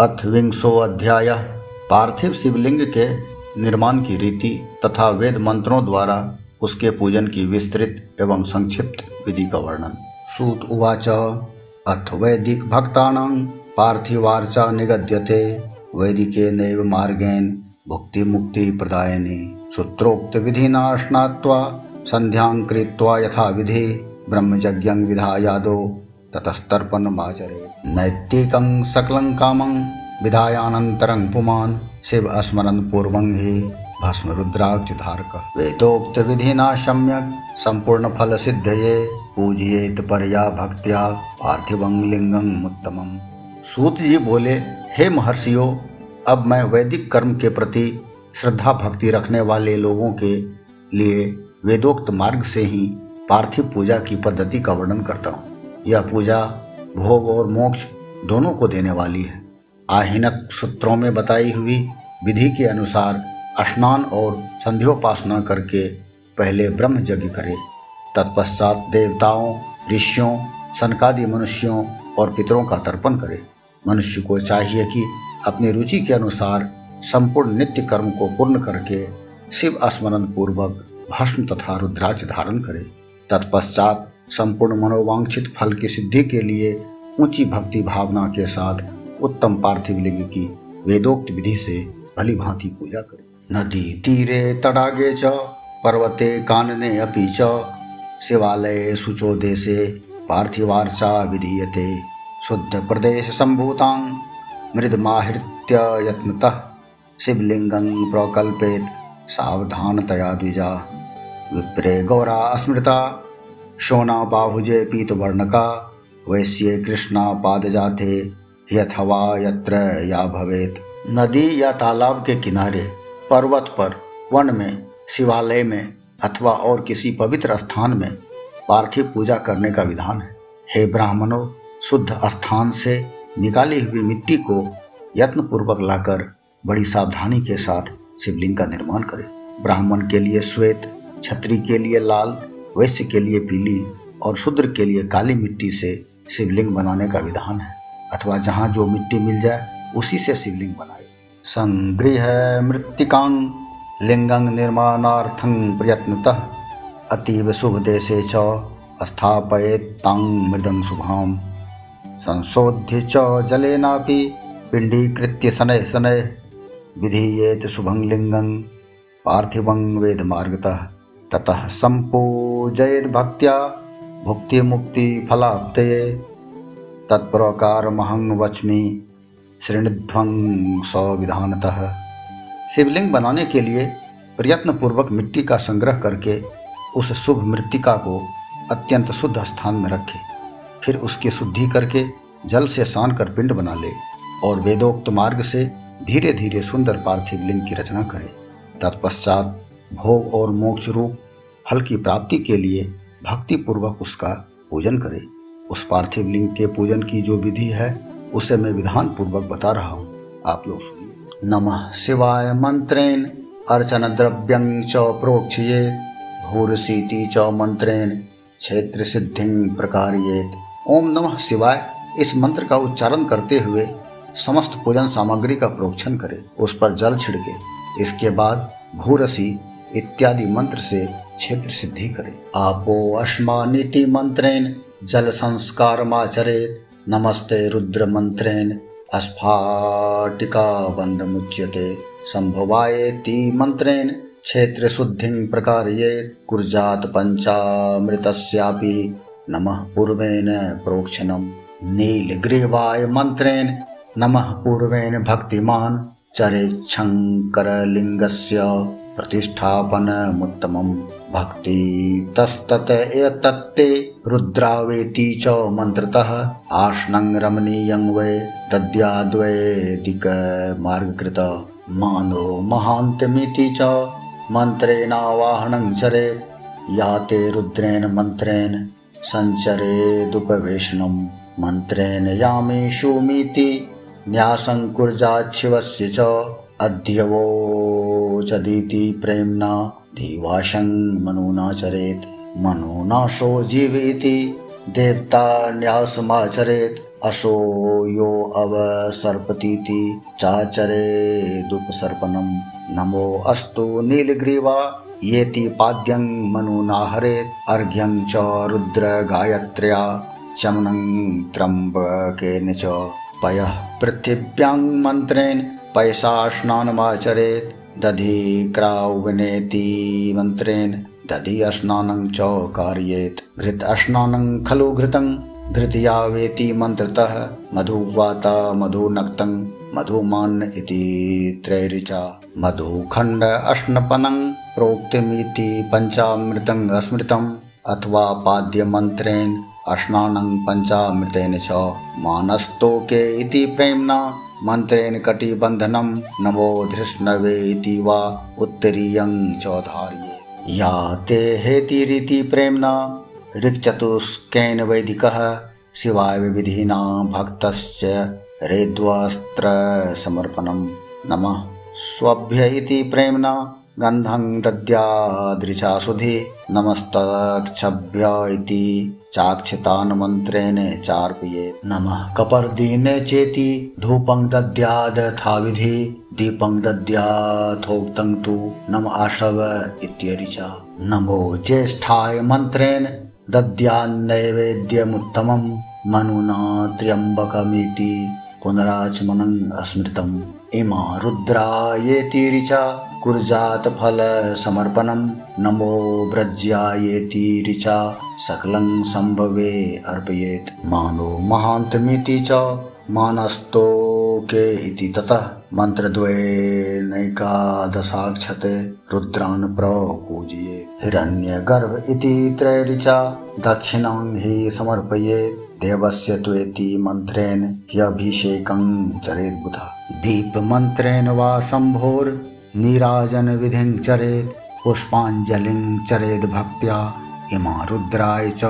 अथ विंशो अध्याय, पार्थिव शिवलिंग के निर्माण की रीति तथा वेद मंत्रों द्वारा उसके पूजन की विस्तृत एवं संक्षिप्त विधि का वर्णन। सूत उवाच, अथ वैदिक भक्तानां पार्थिवार्चा निगद्यते वैदिके नैव मार्गेण भुक्ति मुक्ति प्रदायने सूत्रोक्त विधिना स्नात्वा संध्यां कृत्वा यथा विधि ब्रह्मयज्ञं विधायादो ततस्तर्पणमाचरे नैतिकं सकलं कामं, विधायानन्तरं पुमान्। शिव स्मरन् पूर्वं हि भस्मरुद्राक्षधारक। वेदोक्तविधिना सम्यक् सम्पूर्णफलसिद्धये पूजयेत परया भक्त्या पार्थिवं लिंगं उत्तमम्। सूत जी बोले, हे महर्षियों, अब मैं वैदिक कर्म के प्रति श्रद्धा भक्ति रखने वाले लोगों के लिए वेदोक्त मार्ग से ही पार्थिव पूजा की पद्धति का वर्णन करता हूँ। यह पूजा, भोग और मोक्ष दोनों को देने वाली है। आहिनक सूत्रों में बताई हुई विधि के अनुसार स्नान और संध्योपासना करके पहले ब्रह्म यज्ञ करे। तत्पश्चात देवताओं, ऋषियों, सनकादि मनुष्यों और पितरों का तर्पण करे। मनुष्य को चाहिए कि अपनी रुचि के अनुसार संपूर्ण नित्य कर्म को पूर्ण करके शिव स्मरण पूर्वक भस्म तथा रुद्राक्ष धारण करे। तत्पश्चात संपूर्ण मनोवांछित फल की सिद्धि के लिए ऊँची भक्ति भावना के साथ उत्तम पार्थिव लिंग की वेदोक्त विधि से भली भांति पूजा करे। नदी तीरे तडागे च, पर्वते कानने अपि च। शिवालये शुचो देशे पार्थिवार्चा विधीयते। शुद्ध प्रदेश संभूतां मृदमाहृत्य यत्नतः शिवलिंगं प्रकल्पेत सावधानतया द्विजा। विप्रे गौरा स्मृता। शोना बाहुजे पीत पीतवर्णका, वैश्ये कृष्णा पादजाते, यथवा यत्र या भवेत। नदी या तालाब के किनारे, पर्वत पर, वन में, शिवालय में, अथवा और किसी पवित्र स्थान में, पार्थिव पूजा करने का विधान है। हे ब्राह्मणों, शुद्ध स्थान से निकाली हुई मिट्टी को यत्न पूर्वक लाकर बड़ी सावधानी के साथ शिवलिंग का निर्माण करें। ब्राह्मण के लिए श्वेत, छत्री के लिए लाल वैश्य के लिए पीली और शूद्र के लिए काली मिट्टी से शिवलिंग बनाने का विधान है, अथवा जहाँ जो मिट्टी मिल जाए, उसी से शिवलिंग बनाए। संगृह मृतिकांग लिंगं निर्माणार्थं प्रयत्नतः अतीव शुभ देशे च स्थापयेत्तां मृदं संशोध्य च जलेनापि पिण्डीकृत्य शनैः शनैः विधीयेत शुभं लिङ्गं पार्थिवं वेदमार्गतः। ततः सम्पूजयद्भक्त्या भुक्तिमुक्तिफलाप्तये तत्प्रकारमहं वच्मि श्रृणध्वं सविधानतः शिवलिंग बनाने के लिए प्रयत्न पूर्वक मिट्टी का संग्रह करके उस शुभ मृतिका को अत्यंत शुद्ध स्थान में रखे, फिर उसकी शुद्धि करके जल से सान कर पिंड बना ले और वेदोक्त मार्ग से धीरे धीरे सुंदर पार्थिव लिंग की रचना करें। तत्पश्चात भोग और मोक्ष रूप, फल की प्राप्ति के लिए भक्ति पूर्वक उसका पूजन करें। उस पार्थिव लिंग के पूजन की जो विधि है, उसे मैं विधान पूर्वक बता रहा हूँ। आप लोग नमः शिवाय मंत्रेण, अर्चन द्रव्यं च प्रोक्षये, भूरसीति च मंत्रेण, क्षेत्र सिद्धि प्रकारियेत। ओम नमः शिवाय। इस मंत्र का उच्चारण करते हुए समस्त पूजन सामग्री का प्रोक्षण करें। उस पर जल छिड़के। इसके बाद भूरसी इत्यादि मंत्र से क्षेत्र सिद्धि करे। आपो अश्मानीति मंत्रेण जल संस्कार माचरेत नमस्ते रुद्र मंत्रेण स्फाटिका बंध मुच्यते संभवायेति मंत्रेण क्षेत्र शुद्धि प्रकार्ये। कुर्जात पंचामृतस्यापि नमः पूर्वेण प्रोक्षणम। नीलग्रीवाय मंत्रेण, नमः पूर्वेण भक्तिमान। चरे शङ्करलिङ्गस्य प्रतिष्ठापनमुत्तमं भक्ति तस्तत एतत्ते रुद्रावेति च मन्त्रतः आश्नं रमणीयं वै तद्याद्वैदिकमार्गकृत मानो महान्तमिति च मन्त्रेणावाहनं चरेत् याते रुद्रेण मन्त्रेण सञ्चरेदुपवेशनं मन्त्रेण यामेषुमिति न्यासङ्कुर्जाच्छिवस्य च अध्यवोचदीति प्रेम्णा दिवाशं मनोनाचरेत्, मनोनाशो जीवेति देवता न्यासमाचरेत् असो यो अवसर्पतीति चाचरे दुपसर्पणम् नमो अस्तु नीलग्रीवा, येति पाद्यं मनुनाहरेत्, अर्घ्यं च रुद्रगायत्र्या, चमनं त्र्यम्बकेन च। पयः पृथिव्यां मन्त्रेण पयसा स्नानमाचरेत् दधि क्रावनेति मन्त्रेण दधि स्नानं च कार्येत्। घृत स्नानं खलु घृतं घृतया वेति मन्त्रतः मधुवाता मधुनक्तं, मधुमान् इति त्रैरिचा। मधुखण्ड अश्नपनं प्रोक्तिमिति पञ्चामृतं स्मृतम् अथवा पाद्यमन्त्रेण स्नानं पञ्चामृतेन च मानस्तोके इति प्रेम्णा। मन्त्रेण कटिबंधनम नमो धृष्णवे वा उत्तरीयं च या ते हेतिरिति प्रेम्णा ऋक्चतुष्केन वैदिकः, शिवाय विधिना भक्तश्च रेद्वास्त्रसमर्पणं नमः। स्वभ्य इति प्रेम्णा गन्धं दद्यादृशासुधि नमस्तक्षभ्य इति चाक्षतान् मन्त्रेण चार्पयेत् नमः। कपर्दीने चेति धूपं दद्यादथाविधि, दीपं दद्याथोक्तं तु नम आशव इत्यरिचा। नमो ज्येष्ठाय मन्त्रेण दद्यान्नैवेद्यमुत्तमं मनुना त्र्यम्बकमिति पुनराचमनं स्मृतम् इमा रुद्रायेति ऋचा। कुर्जातफलसमर्पणं नमो व्रज्यायेति ऋचा। सकलं सम्भवे अर्पयेत्। मानो महान्तमिति च। मानस्तोके इति ततः। मन्त्रद्वयेनैकादशाक्षत रुद्रान् प्रपूजये हिरण्यगर्भ इति त्रैऋचा। दक्षिणां हि समर्पयेत्। देवस्य त्वेति मन्त्रेण ह्यभिषेकं चरेत् बुधा दीपमन्त्रेण वा शम्भोर्। नीराजनविधिं चरेत् पुष्पाञ्जलिं चरेद् भक्त्या इमा रुद्राय च,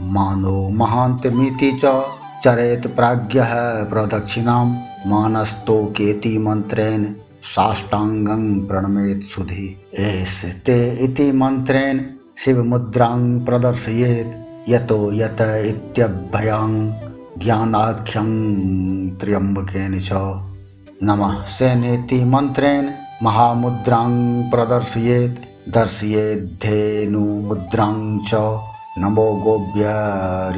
मानो महान्तमिति चरेत् प्राज्ञः प्रदक्षिणां, मानस्तोकेति मन्त्रेण, साष्टाङ्गं प्रणमेत् सुधि। ते इति मन्त्रेण, शिवमुद्रां प्रदर्शयेत्, यतो यत इत्यभयां, ज्ञानाख्यं त्र्यम्बकेन च। नमः सेनेति मन्त्रेण महामुद्रां प्रदर्शयेत्, दर्शयेद्धेनुमुद्रां च। नमो गोभ्य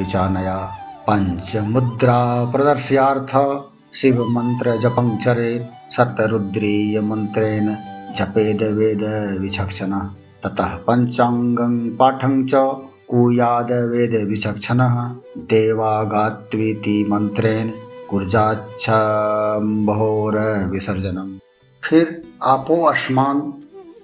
ऋचानया पञ्चमुद्रा प्रदर्शयार्थ शिवमन्त्रजपं चरेत् सप्तरुद्रीयमन्त्रेण जपेद वेद विचक्षण। ततः पञ्चाङ्गं पाठं च कुयाद वेद विचक्षण। देवागात्वीति मंत्रेण कुर्जाच्छम्भोर विसर्जनम फिर आपो अस्मान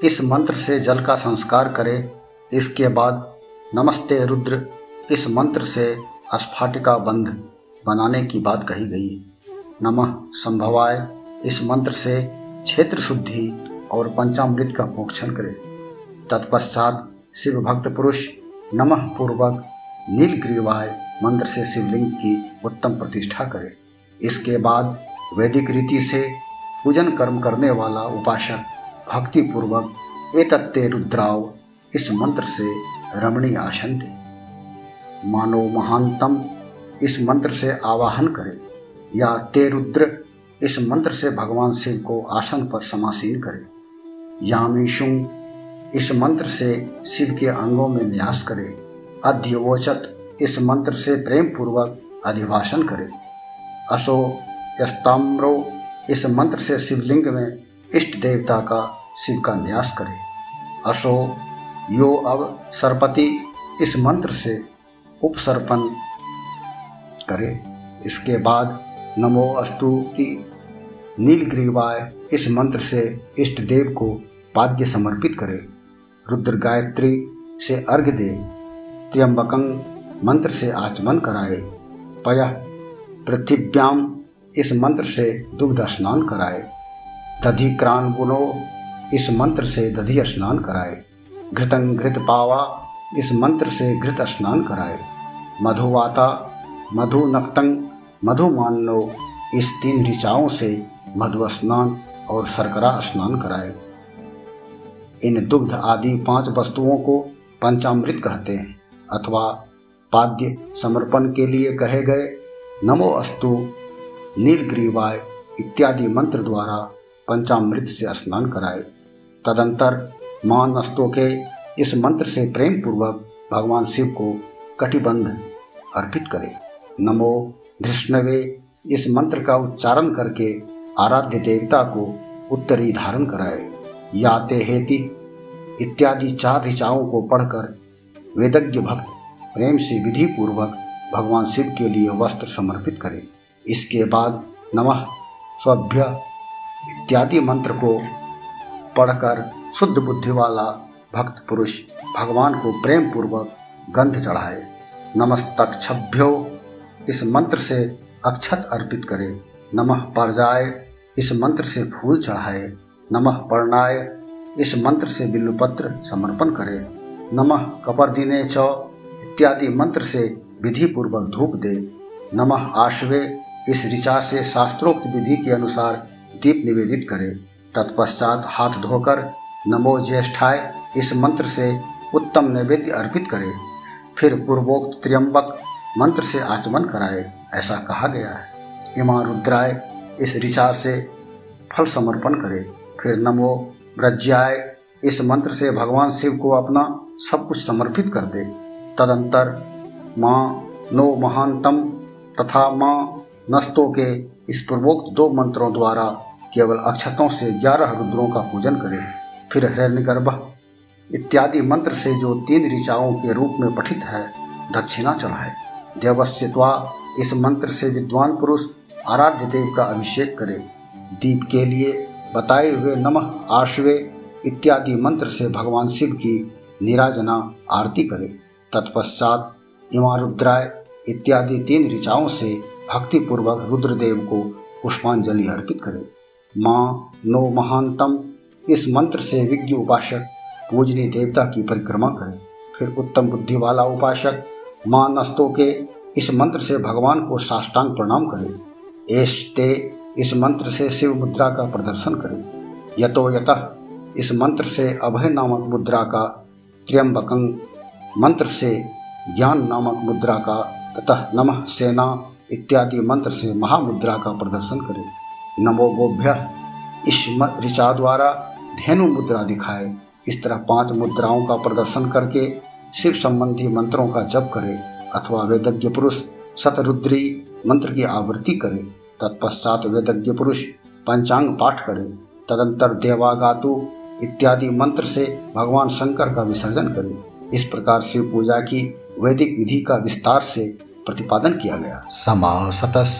इस मंत्र से जल का संस्कार करे। इसके बाद नमस्ते रुद्र, इस मंत्र से स्फाटिका बंध बनाने की बात कही गई। नमः संभवाय, इस मंत्र से क्षेत्र शुद्धि और पंचामृत का मोक्षण करे। तत्पश्चात शिव भक्त पुरुष नमः पूर्वक नीलग्रीवाय मंत्र से शिवलिंग की उत्तम प्रतिष्ठा करे। इसके बाद वैदिक रीति से पूजन कर्म करने वाला उपासक भक्ति पूर्वक एतत्ते रुद्राव इस मंत्र से रमणी आसन दे। मानो महानतम इस मंत्र से आवाहन करे या ते रुद्र इस मंत्र से भगवान शिव को आसन पर समासीन करे। यामीशु इस मंत्र से शिव के अंगों में न्यास करे। अध्यवोचत इस मंत्र से प्रेम पूर्वक अधिभाषण करे। असो यस्ताम्रो इस मंत्र से शिवलिंग में इष्ट देवता का शिव का न्यास करे। असो यो अब सरपति इस मंत्र से उपसर्पण करे। इसके बाद नमो अस्तुति नीलग्रीवाय इस मंत्र से इष्ट देव को पाद्य समर्पित करे। रुद्र गायत्री से अर्घ दे। त्र्यंबकं मंत्र से आचमन कराए। पय पृथिव्याम इस मंत्र से दुग्ध स्नान कराए। दधि क्रान बुनो इस मंत्र से दधि स्नान कराए। घृतं घृत पावा इस मंत्र से घृत स्नान कराए। मधुवाता मधु नक्तंग, मधु मानो इस तीन ऋचाओं से मधु स्नान और सरकरा स्नान कराए। इन दुग्ध आदि पाँच वस्तुओं को पंचामृत कहते हैं अथवा पाद्य समर्पण के लिए कहे गए नमो अस्तु, नीलग्रीवाय इत्यादि मंत्र द्वारा पंचामृत से स्नान कराए। तदंतर माँ नस्तों के इस मंत्र से प्रेम पूर्वक भगवान शिव को कटिबंध अर्पित करे। नमो धृष्णवे, इस मंत्र का उच्चारण करके आराध्य देवता को उत्तरी धारण कराए। याते हेति इत्यादि चार ऋचाओं को पढ़कर वेदज्ञ भक्त प्रेम से विधि पूर्वक भगवान शिव के लिए वस्त्र समर्पित करें। इसके बाद नमः, स्वभ्य, इत्यादि मंत्र को पढ़कर शुद्ध बुद्धि वाला भक्त पुरुष भगवान को प्रेम पूर्वक गंध चढ़ाए। नमस्तक्षभ्यो। इस मंत्र से अक्षत अर्पित करे। नमः परजाय। इस मंत्र से फूल चढ़ाए। नमः पर्णाय। इस मंत्र से बिल्लुपत्र समर्पण करे। नमः कपर्दिने च। इत्यादि मंत्र से विधि पूर्वक धूप दे। नमः आश्वे इस ऋचा से शास्त्रोक्त विधि के अनुसार दीप निवेदित करे। तत्पश्चात हाथ धोकर नमो ज्येष्ठाय, इस मंत्र से उत्तम नैवेद्य अर्पित करे। फिर पूर्वोक्त त्र्यंबक मंत्र से आचमन कराए, ऐसा कहा गया है। इमा रुद्राय, इस ऋचा से फल समर्पण करे। फिर नमो व्रज्याय, इस मंत्र से भगवान शिव को अपना सब कुछ समर्पित कर दे। तदंतर माँ नो महानतम तथा माँ नस्तों के इस पूर्वोक्त दो मंत्रों द्वारा केवल अक्षतों से ग्यारह रुद्रों का पूजन करे। फिर हिरण्यगर्भ इत्यादि मंत्र से जो तीन ऋचाओं के रूप में पठित है, दक्षिणा चढ़ाए। देवस्यत्वा इस मंत्र से विद्वान पुरुष आराध्य देव का अभिषेक करे। दीप के लिए बताए हुए नमः आश्वे इत्यादि मंत्र से भगवान शिव की निराजना आरती करे। तत्पश्चात इमा रुद्राय इत्यादि तीन ऋचाओं से भक्तिपूर्वक रुद्रदेव को पुष्पांजलि अर्पित करें। माँ नो महानतम इस मंत्र से विज्ञ उपासक पूजनीय देवता की परिक्रमा करें। फिर उत्तम बुद्धि वाला उपासक माँ नस्तों के इस मंत्र से भगवान को साष्टांग प्रणाम करें। करे ते इस मंत्र से शिव मुद्रा का प्रदर्शन करे। यतो यतः इस मंत्र से अभय नामक मुद्रा का त्र्यंबकं मंत्र से ज्ञान नामक मुद्रा का तथा नमः सेना इत्यादि मंत्र से महामुद्रा का प्रदर्शन करे। नमो गोभ्य ऋचा द्वारा धेनु मुद्रा दिखाए। इस तरह पाँच मुद्राओं का प्रदर्शन करके शिव संबंधी मंत्रों का जप करे अथवा वेदज्ञ पुरुष शतरुद्री मंत्र की आवृत्ति करे। तत्पश्चात वेदज्ञ पुरुष पंचांग पाठ करे। तदंतर देवागातु इत्यादि मंत्र से भगवान शंकर का विसर्जन करे। इस प्रकार शिव पूजा की वैदिक विधि का विस्तार से प्रतिपादन किया गया। समासत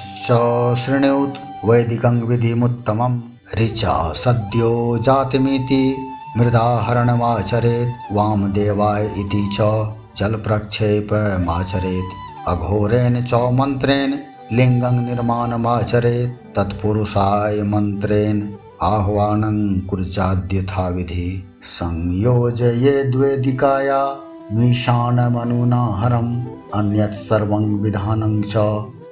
शृणुत वैदिकं विधिमुत्तमं। ऋचा सद्यो जातिमिति मृदाहरणमाचरेत्। वामदेवाय इति च जलप्रक्षेपमाचरेत् अघोरेण च मन्त्रेण लिङ्गं निर्माणमाचरेत्। तत्पुरुषाय मन्त्रेण आह्वानं कुर्याद्यथा विधि। संयोजयेद्वेदिकाया मीशानमनुनाहरम् अन्यत् सर्वं विधानं च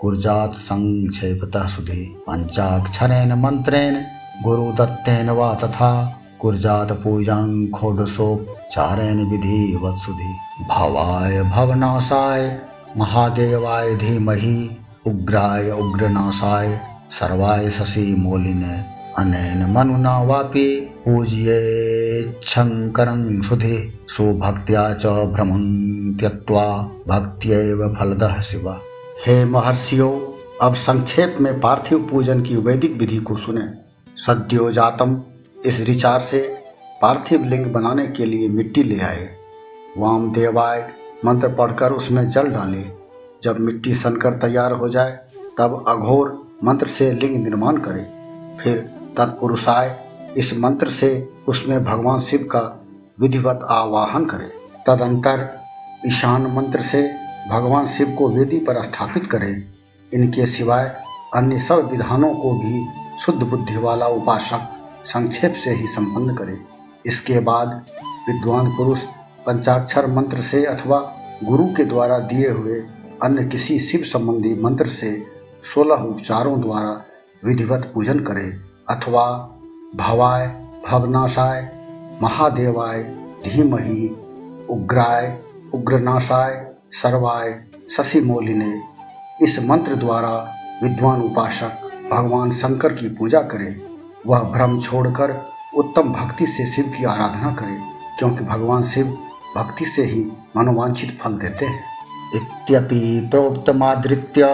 कुर्जात् संक्षेपतः सुधि। पञ्चाक्षरेण मन्त्रेण, गुरुदत्तेन वा तथा, कुर्जात पूजां खोडसोपचारेण विधिवत्सुधि भवाय भवनाशाय, महादेवाय धीमहि, उग्राय उग्रनाशाय, सर्वाय शशि मोलिने, अनेन मनुना वापि पूज्येच्छङ्करं सुधि सुभक्त्या च भ्रमं त्यक्त्वा भक्त्यैव फलदः शिव। हे महर्षियों, अब संक्षेप में पार्थिव पूजन की वैदिक विधि को सुने। सद्योजातम इस रिचार से पार्थिव लिंग बनाने के लिए मिट्टी ले आए। वाम देवाय, मंत्र पढ़कर उसमें जल डाले। जब मिट्टी सनकर तैयार हो जाए, तब अघोर मंत्र से लिंग निर्माण करे। फिर तत्पुरुषाय इस मंत्र से उसमें भगवान शिव का विधिवत आवाहन करे। तदंतर ईशान मंत्र से भगवान शिव को वेदी पर स्थापित करें। इनके सिवाय अन्य सब विधानों को भी शुद्ध बुद्धि वाला उपासक संक्षेप से ही संपन्न करे। इसके बाद विद्वान पुरुष पंचाक्षर मंत्र से अथवा गुरु के द्वारा दिए हुए अन्य किसी शिव संबंधी मंत्र से सोलह उपचारों द्वारा विधिवत पूजन करे। अथवा भवाय, भवनाशाय, महादेवाय, धीमहि, उग्राय, उग्रनाशाय, सर्वाय शशि मौली ने इस मंत्र द्वारा विद्वान उपासक भगवान शंकर की पूजा करे, वह भ्रम छोड़कर उत्तम भक्ति से शिव की आराधना करे, क्योंकि भगवान शिव भक्ति से ही मनोवांछित फल देते हैं। इत्यपि प्रोक्तमादृत्य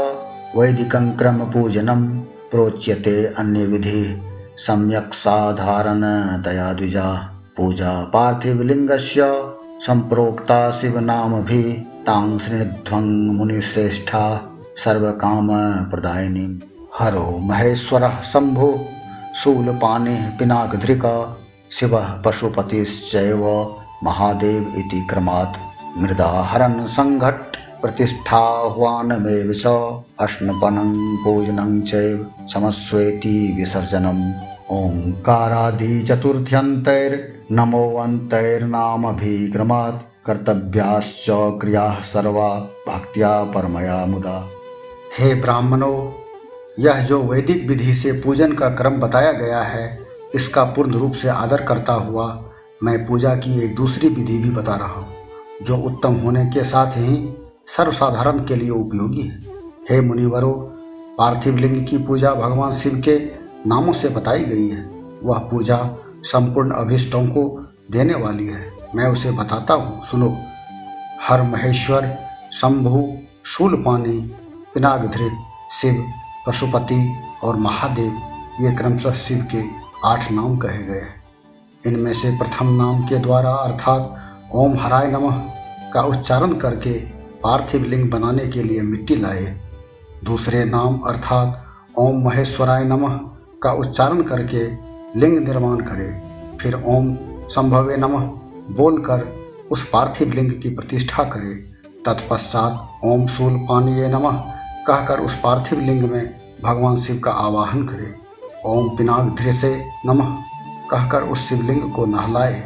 वैदिकं क्रमपूजनं प्रोच्यते अन्यविधि। सम्यक् साधारणतया द्विजा पूजा पार्थिवलिङ्गस्य सम्प्रोक्ता शिवनामभिः तां शृणुध्वं मुनिश्रेष्ठा सर्वकामप्रदायिनीं। हरो महेश्वरः शम्भो, शूलपाणिः पिनाकधृक शिवः पशुपतिश्चैव महादेव इति क्रमात् मृदाहरन् सङ्घट् प्रतिष्ठाह्वानमेव च अश्नपनं पूजनं चैव क्षमस्वेति विसर्जनम्। ओङ्कारादिचतुर्थ्यन्तैर्नमोऽन्तैर्नामभिक्रमात् कर्तव्याश्च क्रियाः सर्वा भक्त्या परमया मुदा। हे ब्राह्मणों, यह जो वैदिक विधि से पूजन का क्रम बताया गया है, इसका पूर्ण रूप से आदर करता हुआ मैं पूजा की एक दूसरी विधि भी बता रहा हूँ, जो उत्तम होने के साथ ही सर्वसाधारण के लिए उपयोगी है। हे मुनिवरों पार्थिव लिंग की पूजा भगवान शिव के नामों से बताई गई है। वह पूजा संपूर्ण अभिष्टों को देने वाली है। मैं उसे बताता हूँ, सुनो। हर महेश्वर, शंभु, शूलपानी पिनागधृत शिव, पशुपति और महादेव, ये क्रमशः शिव के आठ नाम कहे गए हैं। इनमें से प्रथम नाम के द्वारा अर्थात ओम हराय नमः का उच्चारण करके पार्थिव लिंग बनाने के लिए मिट्टी लाए। दूसरे नाम अर्थात ओम महेश्वराय नमः का उच्चारण करके लिंग निर्माण करे। फिर ओम संभवे नमः बोलकर उस पार्थिव लिंग की प्रतिष्ठा करे। तत्पश्चात ओम शूल पानीय नमः कहकर उस पार्थिव लिंग में भगवान शिव का आवाहन करे। ओम पिनाक धृसे नमः कहकर उस शिवलिंग को नहलाए।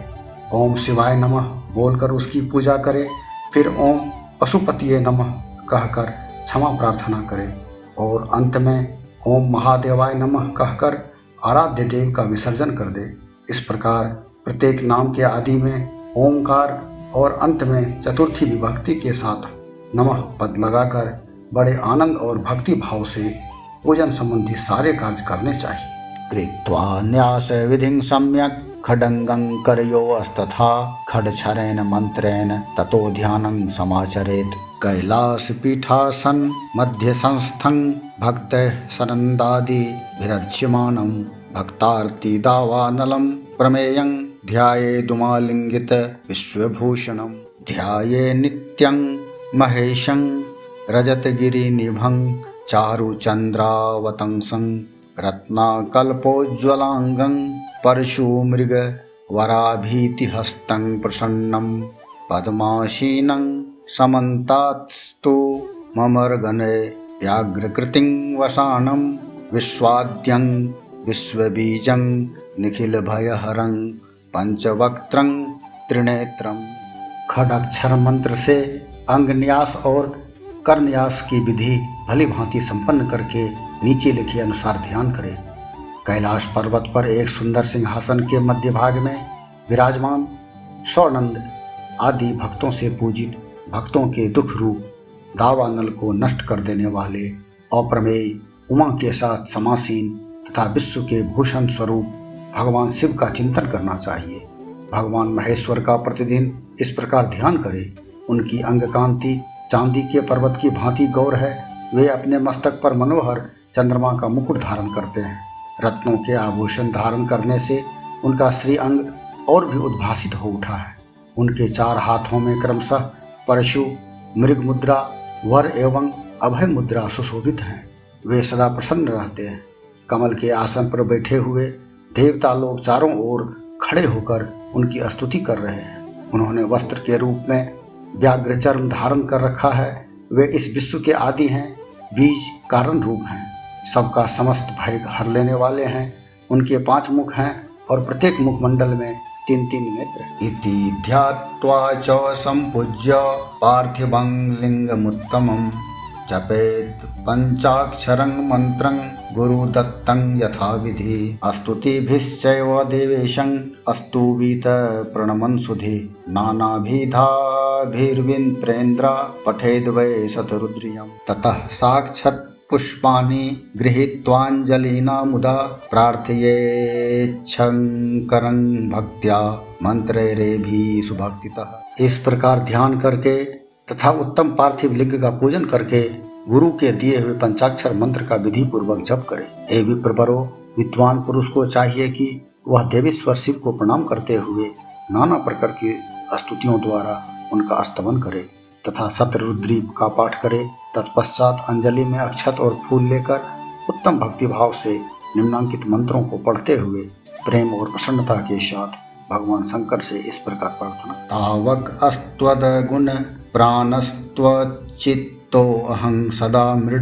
ओम शिवाय नमः बोलकर उसकी पूजा करे। फिर ओम पशुपतिये नमः कहकर क्षमा प्रार्थना करे। और अंत में ओम महादेवाय नमः कहकर आराध्य देव का विसर्जन कर दे। इस प्रकार प्रत्येक नाम के आदि में ओंकार और अंत में चतुर्थी विभक्ति के साथ नमः पद लगाकर बड़े आनंद और भक्ति भाव से पूजन संबंधी सारे कार्य करने चाहिए। कृत्वा न्यासविधिं सम्यक् खडङ्गं करयोस्तथा खड्छरेण मन्त्रेण, ततो ध्यानं समाचरेत्। कैलासपीठासन्, मध्यसंस्थं, भक्तः सनन्दादिभिरर्च्यमानं भक्तार्तिदावानलं प्रमेयं ध्यायेदुमालिङ्गित विश्वभूषणं ध्याये नित्यं महेशं, रजतगिरिनिभं, चारुचन्द्रावतंसं, रत्नाकल्पोज्ज्वलाङ्गं परशुमृगवराभीतिहस्तं प्रसन्नं पद्माशीनं समन्तात्स्तु ममर्गणे व्याघ्रकृतिं वसानं विश्वाद्यं विश्वबीजं निखिलभयहरं पंचवक्त्रं त्रिनेत्रम। खड़ाक्षर मंत्र से अंगन्यास और करन्यास की विधि भली भांति संपन्न करके नीचे लिखे अनुसार ध्यान करें। कैलाश पर्वत पर एक सुंदर सिंहासन के मध्य भाग में विराजमान स्वर्णंद आदि भक्तों से पूजित भक्तों के दुख रूप दावानल को नष्ट कर देने वाले अप्रमेय उमा के साथ समासीन तथा विश्व के भूषण स्वरूप भगवान शिव का चिंतन करना चाहिए। भगवान महेश्वर का प्रतिदिन इस प्रकार ध्यान करें। उनकी अंग कांति चांदी के पर्वत की भांति गौर है। वे अपने मस्तक पर मनोहर चंद्रमा का मुकुट धारण करते हैं। रत्नों के आभूषण धारण करने से उनका श्री अंग और भी उद्भासित हो उठा है। उनके चार हाथों में क्रमशः परशु मृग मुद्रा वर एवं अभय मुद्रा सुशोभित हैं। वे सदा प्रसन्न रहते हैं। कमल के आसन पर बैठे हुए देवता लोग चारों ओर खड़े होकर उनकी स्तुति कर रहे हैं। उन्होंने वस्त्र के रूप में व्याघ्र चर्म धारण कर रखा है। वे इस विश्व के आदि हैं। बीज कारण रूप हैं। सबका समस्त भय हर लेने वाले हैं। उनके पाँच मुख हैं और प्रत्येक मुखमंडल में तीन तीन नेत्र इति ध्यात्वा च सम्पूज्य पार्थिवं लिङ्गमुत्तमं जपेत् पञ्चाक्षरं मन्त्रं गुरुदत्तं यथाविधि। स्तुतिभिश्चैव देवेशं वीत प्रणमन् सुधि नानाभिधाभिर्विन्प्रेन्द्र पठेद् वै शतरुद्रियं ततः साक्षात् पुष्पाणि गृहीत्वाञ्जलिना मुदा प्रार्थयेच्छङ्करं भक्त्या मंत्रेरेभि सुभक्तितः। इस प्रकार ध्यान करके तथा उत्तम पार्थिव लिंग का पूजन करके गुरु के दिए हुए पंचाक्षर मंत्र का विधि पूर्वक जप करे। हे विप्रवरो विद्वान पुरुष को चाहिए कि वह देवेश्वर शिव को प्रणाम करते हुए नाना प्रकार की स्तुतियों द्वारा उनका स्तमन करे तथा सतरुद्री का पाठ करे। तत्पश्चात अंजलि में अक्षत और फूल लेकर उत्तम भक्ति भाव से निम्नांकित मंत्रों को पढ़ते हुए प्रेम और प्रसन्नता के साथ भगवान शंकर से इस प्रकार प्रार्थना तावक गुण चित्तो अहं सदा मृड,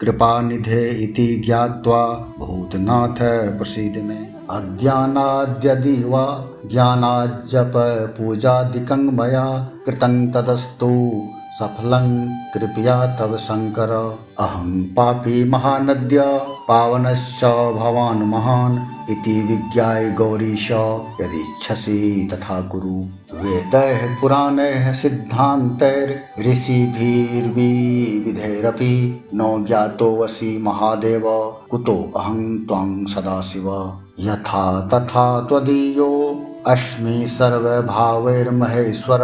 कृपा निधे इति ज्ञात्वा भूतनाथ प्रसीद में। अज्ञानाद्यदि वा ज्ञानाज्जप पूजादिकं मया कृतं तदस्तु सफलं कृपया तव शङ्कर अहं पापी महानद्य, पावनश्च भवान् महान् इति विज्ञाय गौरीश, यदिच्छसि तथा कुरु वेदैः पुराणैः सिद्धान्तैर्ऋषिभिर्विविधैरपि न ज्ञातोऽसि महादेव, कुतो अहं त्वां सदाशिव। यथा तथा त्वदीयो अस्मि सर्वभावैर्महेश्वर।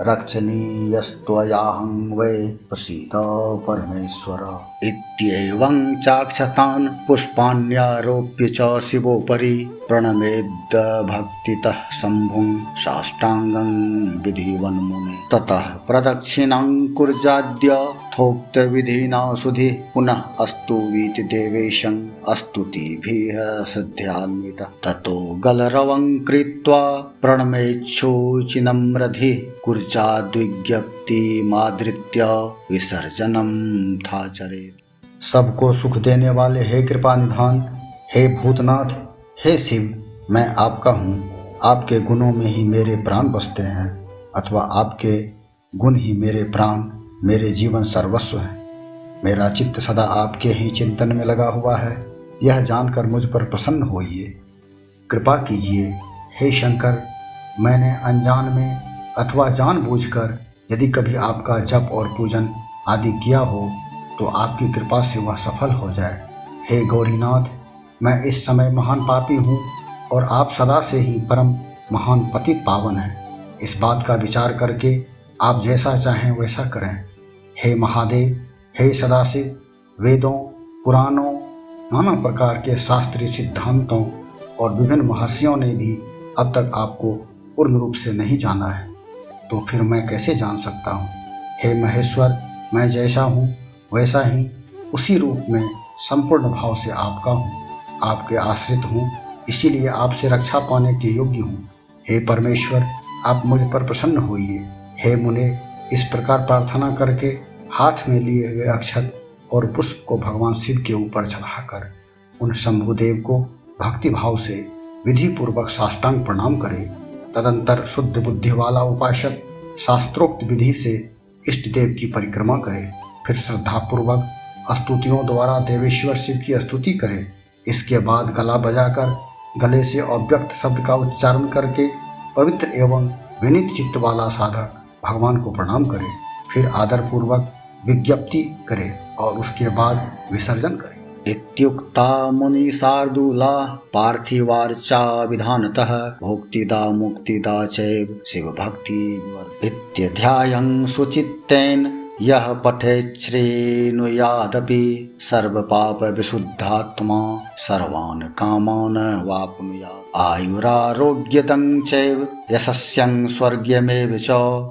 रक्षणीयस्त्वयाहं वै प्रसीद परमेश्वर। इत्येवं चाक्षतान् पुष्पाण्यारोप्य च शिवोपरि। प्रणमेद् भक्तितः शम्भुं साष्टाङ्गं विधिवन्मुने। ततः प्रदक्षिणां कुर्जाद्य थोक्तविधिना सुधि पुनः अस्तु वीति देवेशं। स्तुतिभिः श्रद्ध्यान्वितः ततो गलरवं कृत्वा प्रणमेच्छोचिनं रधि कुर्जाद्विज्ञप्तिमादृत्य विसर्जनं था चरे सबको सुख देने वाले हे कृपा निधान, हे भूतनाथ हे शिव, मैं आपका हूँ। आपके गुणों में ही मेरे प्राण बसते हैं, अथवा आपके गुण ही मेरे प्राण, मेरे जीवन सर्वस्व हैं। मेरा चित्त सदा आपके ही चिंतन में लगा हुआ है। यह जानकर मुझ पर प्रसन्न होइए। कृपा कीजिए, हे शंकर, मैंने अनजान में अथवा जानबूझकर यदि कभी आपका जप और पूजन आदि किया हो तो आपकी कृपा से वह सफल हो जाए। हे गौरीनाथ मैं इस समय महान पापी हूँ और आप सदा से ही परम महान पतित पावन हैं। इस बात का विचार करके आप जैसा चाहें वैसा करें। हे महादेव, हे सदाशिव, वेदों, पुराणों, नाना प्रकार के शास्त्रीय सिद्धांतों और विभिन्न महर्षियों ने भी अब तक आपको पूर्ण रूप से नहीं जाना है तो फिर मैं कैसे जान सकता हूँ? हे महेश्वर, मैं जैसा हूँ, वैसा ही उसी रूप में संपूर्ण भाव से आपका हूँ। आपके आश्रित हूँ। इसीलिए आपसे रक्षा पाने के योग्य हूँ। हे परमेश्वर, आप मुझ पर प्रसन्न होइए। हे मुने, इस प्रकार प्रार्थना करके हाथ में लिए हुए अक्षत और पुष्प को भगवान शिव के ऊपर चढ़ाकर उन शंभुदेव को भक्ति भाव से विधि पूर्वक साष्टांग प्रणाम करे। तदंतर शुद्ध बुद्धि वाला उपासक शास्त्रोक्त विधि से इष्ट देव की परिक्रमा करे। फिर श्रद्धापूर्वक स्तुतियों द्वारा देवेश्वर शिव की स्तुति करे। इसके बाद गला बजाकर गले से अव्यक्त शब्द का उच्चारण करके पवित्र एवं विनित चित्त वाला साधक भगवान को प्रणाम करे, फिर आदर पूर्वक विज्ञप्ति करे और उसके बाद विसर्जन करे। इत्युक्ता मुनिशार्दूला पार्थिवार्चा विधानतः, भोक्तिदा मुक्तिदा चैव शिवभक्ति इत्यध्यायं सुचित्तेन यः पठेच्छ्रेणुयादपि सर्वपापविशुद्धात्मा सर्वान् कामान् वाप्नुयात् आयुरारोग्यतं चैव यशस्यं स्वर्ग्यमेव च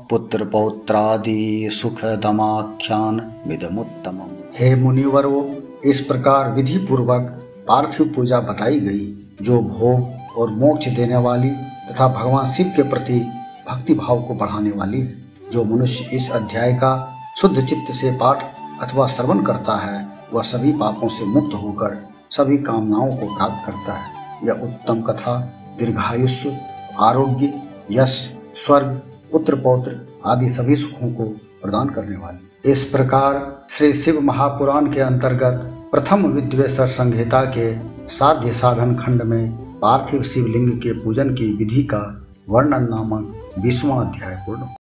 पुत्रपौत्रादि सुखदमाख्यान विदमुत्तमम्। हे मुनिवरो, इस प्रकार विधि पूर्वक पार्थिव पूजा बताई गई, जो भोग और मोक्ष देने वाली तथा भगवान शिव के प्रति भक्ति भाव को बढ़ाने वाली जो मनुष्य इस अध्याय का शुद्ध चित्त से पाठ अथवा श्रवण करता है, वह सभी पापों से मुक्त होकर सभी कामनाओं को प्राप्त करता है। यह उत्तम कथा, दीर्घायुष्य, आरोग्य, यश, स्वर्ग पुत्र पौत्र आदि सभी सुखों को प्रदान करने वाली। इस प्रकार श्री शिव महापुराण के अंतर्गत प्रथम विद्वेश्वर संहिता के साध्य साधन खंड में पार्थिव शिवलिंग के पूजन की विधि का वर्णन नामक बीसवां अध्याय पूर्ण